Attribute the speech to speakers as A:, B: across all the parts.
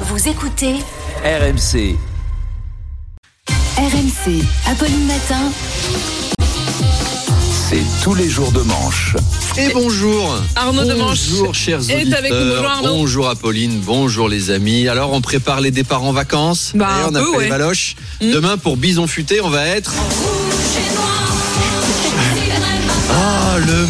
A: Vous écoutez
B: RMC.
A: RMC, Apolline Matin.
B: C'est tous les jours de manche.
C: Et bonjour
D: Arnaud Demanche
C: Bonjour chers
D: est
C: auditeurs
D: avec nous. Bonjour, Arnaud.
C: Bonjour Apolline, bonjour les amis Alors on prépare les départs en vacances
D: Bah,
C: D'ailleurs,
D: un
C: on a
D: peu,
C: fait
D: ouais.
C: les baloches
D: Mm.
C: Demain pour Bison Futé on va être Ah le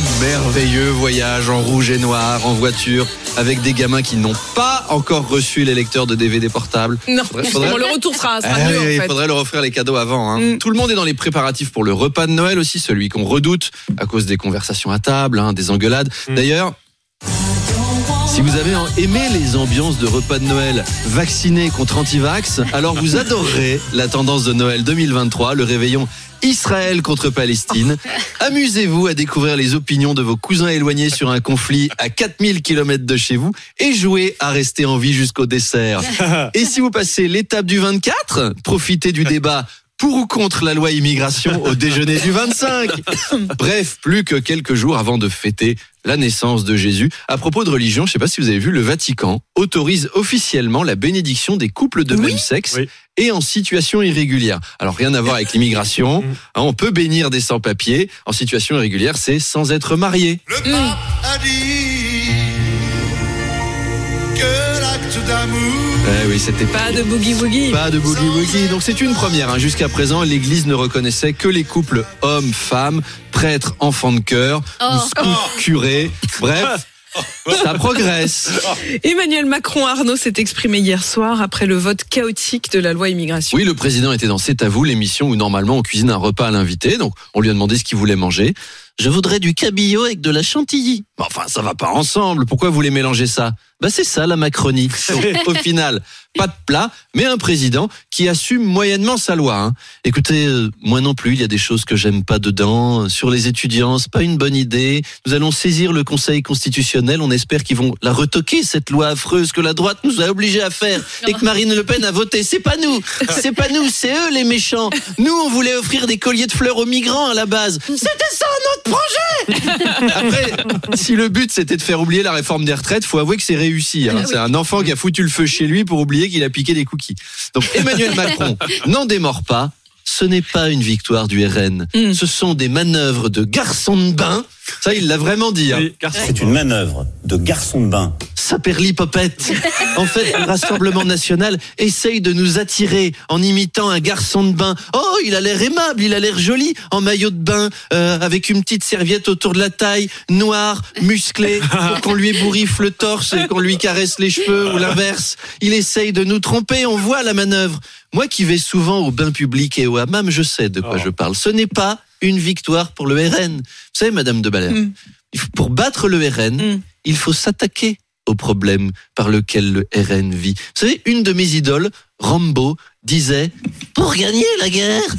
C: merveilleux voyage en rouge et noir en voiture avec des gamins qui n'ont pas encore reçu les lecteurs de DVD portables
D: Non,
C: Faudrait- faudrait-
D: Bon, le retour sera, sera
C: Ah
D: mieux
C: oui,
D: en
C: il
D: fait.
C: faudrait leur offrir les cadeaux avant. hein.
D: Mm.
C: Tout le monde est dans les préparatifs pour le repas de Noël aussi, celui qu'on redoute à cause des conversations à table, hein, des engueulades. D'ailleurs, si vous avez aimé les ambiances de repas de Noël vaccinés contre antivax, alors vous adorerez la tendance de Noël 2023, le réveillon Israël contre Palestine. Amusez-vous à découvrir les opinions de vos cousins éloignés sur un conflit à 4000 km de chez vous et jouez à rester en vie jusqu'au dessert. Et si vous passez l'étape du 24, profitez du débat pour ou contre la loi immigration au déjeuner du 25. Bref, plus que quelques jours avant de fêter la naissance de Jésus. À propos de religion, je ne sais pas si vous avez vu, le Vatican autorise officiellement la bénédiction des couples de même sexe
E: Oui.
C: et en situation irrégulière. Alors rien à voir avec l'immigration. Hein, on peut bénir des sans-papiers. En situation irrégulière, c'est sans être marié.
F: Le pape a dit que l'acte d'amour
C: Eh oui, c'était
D: Pas de boogie woogie.
C: Pas de boogie woogie. Donc c'est une première. hein. Jusqu'à présent, l'Église ne reconnaissait que les couples hommes-femmes, prêtres, enfants de cœur, ou scouts, curés. Bref, ça progresse.
D: Emmanuel Macron Arnaud s'est exprimé hier soir après le vote chaotique de la loi immigration.
C: Oui, le président était dans C'est à vous, l'émission où normalement on cuisine un repas à l'invité. Donc on lui a demandé ce qu'il voulait manger. Je voudrais du cabillaud avec de la chantilly. Mais Enfin, ça va pas ensemble. Pourquoi vous voulez mélanger ça? Bah c'est ça la Macronie. Au final, pas de plat, mais un président qui assume moyennement sa loi. hein. Écoutez, euh, moi non plus, il y a des choses que j'aime pas dedans. Sur les étudiants, c'est pas une bonne idée. Nous allons saisir le Conseil constitutionnel. On espère qu'ils vont la retoquer cette loi affreuse que la droite nous a obligés à faire et que Marine Le Pen a voté. C'est pas nous, c'est pas nous, c'est eux les méchants. Nous, on voulait offrir des colliers de fleurs aux migrants à la base. C'était ça projet. Après, si le but c'était de faire oublier la réforme des retraites, faut avouer que c'est réussi. hein. C'est un enfant qui a foutu le feu chez lui pour oublier qu'il a piqué des cookies. Donc Emmanuel Macron n'en démord pas. Ce n'est pas une victoire du RN.
D: Mm.
C: Ce sont des manœuvres de garçon de bain. Ça, il l'a vraiment dit. hein.
G: C'est une manœuvre de garçon de bain.
C: Saperli-Popette. En fait, le Rassemblement National essaye de nous attirer en imitant un garçon de bain. Oh, il a l'air aimable, il a l'air joli, en maillot de bain, euh, avec une petite serviette autour de la taille, noir, musclé, pour qu'on lui ébouriffe le torse et qu'on lui caresse les cheveux ou l'inverse. Il essaye de nous tromper, on voit la manœuvre. Moi qui vais souvent au bain public et au hammam, je sais de quoi
E: Oh.
C: je parle. Ce n'est pas une victoire pour le RN. Vous savez, Madame de Balère,
D: Mm.
C: pour battre le RN,
D: Mm.
C: il faut s'attaquer au problème par lequel le RN vit. Vous savez, une de mes idoles, Rambo, disait Pour gagner la guerre,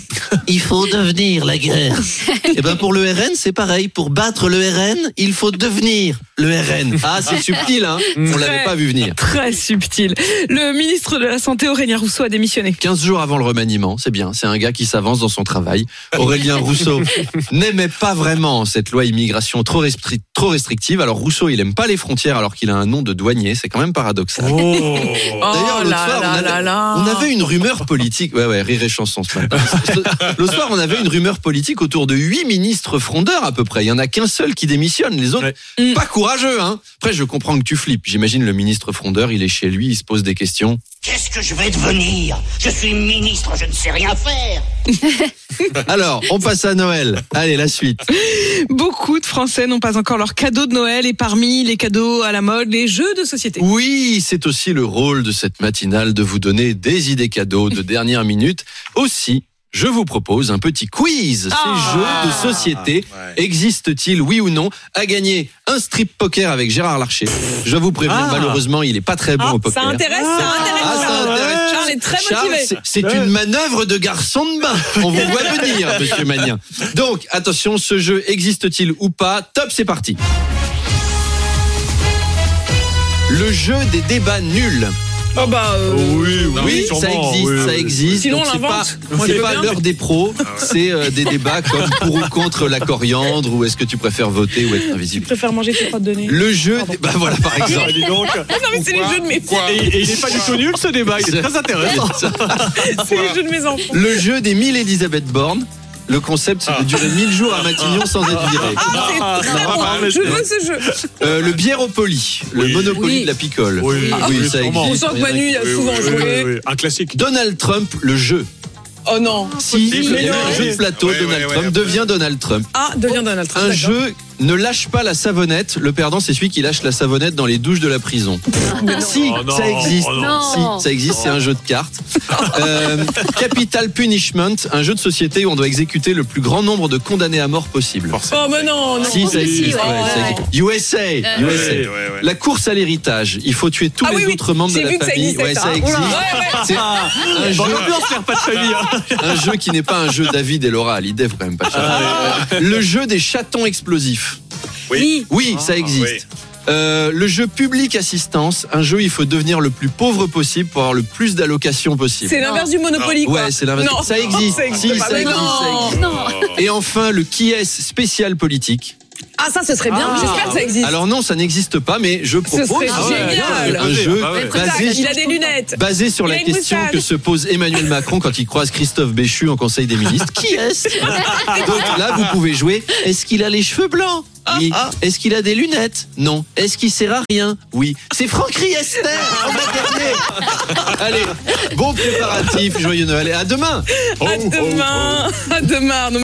C: il faut devenir la guerre. Et ben pour le RN, c'est pareil. Pour battre le RN, il faut devenir le RN. Ah, c'est subtil, hein On l'avait pas vu venir.
D: Très subtil. Le ministre de la Santé Aurélien Rousseau a démissionné.
C: 15 jours avant le remaniement, c'est bien. C'est un gars qui s'avance dans son travail. Aurélien Rousseau n'aimait pas vraiment cette loi immigration trop, restri- trop restrictive. Alors Rousseau, il aime pas les frontières alors qu'il a un nom de douanier. C'est quand même paradoxal.
E: Oh
C: D'ailleurs,
D: oh
C: l'autre soir,
D: là
C: on, avait, on une rumeur politique. Ouais, ouais, rire et chanson ce matin. L'autre soir, on avait une rumeur politique autour de huit ministres frondeurs à peu près. Il y en a qu'un seul qui démissionne. Les autres,
D: Ouais.
C: Pas courageux. Hein. Après, je comprends que tu flippes. J'imagine le ministre frondeur, il est chez lui, il se pose des questions.
H: Qu'est-ce que je vais devenir? Je suis ministre, je ne sais rien faire.
C: Alors, on passe à Noël. Allez, la suite.
D: Beaucoup de Français n'ont pas encore leur cadeau de Noël et parmi les cadeaux à la mode, les jeux de société.
C: Oui, c'est aussi le rôle de cette matinale de vous donner des idées cadeaux de dernière minute. Aussi, je vous propose un petit quiz.
D: Ah.
C: Ces jeux de société existent-ils, oui ou non, à gagner un strip poker avec Gérard Larcher? Je vous préviens,
E: Ah.
C: malheureusement, il est pas très bon
D: Ah,
C: au poker.
D: ça intéresse, ça intéresse.
C: Ah, ça
D: Charles.
C: intéresse.
D: Charles est très motivé.
C: c'est- c'est une manœuvre de garçon de bain. On vous voit venir, monsieur Magnien. Donc, attention, ce jeu existe-t-il ou pas? Top, c'est parti. Le jeu des débats nuls.
D: Oh bah, euh,
E: Oui,
C: Oui, ça existe, ça existe.
D: Sinon,
C: c'est pas,
D: je
C: pas l'heure des pros, c'est euh, des débats comme pour ou contre la coriandre ou est-ce que tu préfères voter ou être
D: je
C: invisible.
D: préfère manger tes crottes de nez.
C: Le jeu,
D: Pardon.
C: des- bah voilà par exemple.
E: Ah, dis donc.
D: Ah non, mais c'est les jeux de mes
F: Quoi
E: Et, et il n'est pas du tout nul ce débat, il est très intéressant.
D: c'est les jeux de mes enfants.
C: Le jeu des 1000 Elisabeth Borne. Le concept, c'est de durer 1000 jours à Matignon sans être viré.
D: Ah, c'est très
E: Ah,
D: bon.
E: mais
D: Je veux ce jeu.
C: Euh, le biéropoli, le
E: Oui.
C: monopoly
D: Oui.
C: de la picole.
E: Oui, oui,
C: ça
E: sûrement.
D: On
C: existe.
D: sent que Manu y a
E: Oui,
D: souvent
E: oui,
D: joué.
E: oui, oui. Un classique.
C: Donald Trump, le jeu.
D: Oh non.
C: Si, il y a un jeu de plateau,
F: Ouais,
C: Donald
F: ouais,
C: Trump
F: ouais.
C: devient Donald Trump.
D: Ah, devient Donald Trump.
C: Un
D: d'accord.
C: jeu ne lâche pas la savonnette. Le perdant, c'est celui qui lâche la savonnette dans les douches de la prison. Si,
E: Oh non,
C: ça existe.
E: oh
A: non.
C: Si, ça existe, c'est un jeu de cartes. Euh, Capital Punishment, un jeu de société où on doit exécuter le plus grand nombre de condamnés à mort possible.
D: Oh, mais non, non.
C: Si, ça
A: oui,
C: existe.
A: ouais,
C: ouais, ça existe. USA,
A: Ouais,
C: USA.
F: ouais, ouais.
C: La course à l'héritage. Il faut tuer tous
D: Ah
C: les
D: oui, oui.
C: autres membres de la
D: ça
C: famille.
D: existait,
C: Ouais,
D: ça.
C: ça existe. Un jeu,
E: l'ambiance perd pas de famille. hein.
C: un jeu qui n'est pas un jeu David et Laura. L'idée, faut quand même pas le Le jeu des chatons explosifs.
F: Oui.
C: Oui, ça existe.
F: oui.
C: Euh, le jeu public assistance, un jeu où il faut devenir le plus pauvre possible pour avoir le plus d'allocations possible.
D: C'est l'inverse du Monopoly, quoi.
C: Ouais, c'est l'inverse.
D: Non.
C: Ça existe.
D: Ça existe
C: Si, ça existe,
D: non.
C: ça existe.
A: Non.
C: Et enfin, le qui est spécial politique.
D: Ah, ça, ce serait bien.
C: Ah.
D: J'espère que ça existe.
C: Alors non, ça n'existe pas, mais je propose
D: serait
C: Ah ouais,
D: génial.
C: un jeu
E: Ah ouais.
C: basé,
D: Il a des lunettes.
C: basé sur
D: Il
C: la question que se pose Emmanuel Macron quand il croise Christophe Béchu en Conseil des ministres. Qui est-ce? Donc là, vous pouvez jouer. Est-ce qu'il a les cheveux blancs? Oui. Est-ce qu'il a des lunettes? Non. Est-ce qu'il sert à rien? Oui. C'est Franck Riester On va gagner Allez, bon préparatif, joyeux Noël et à demain
D: À demain. À demain.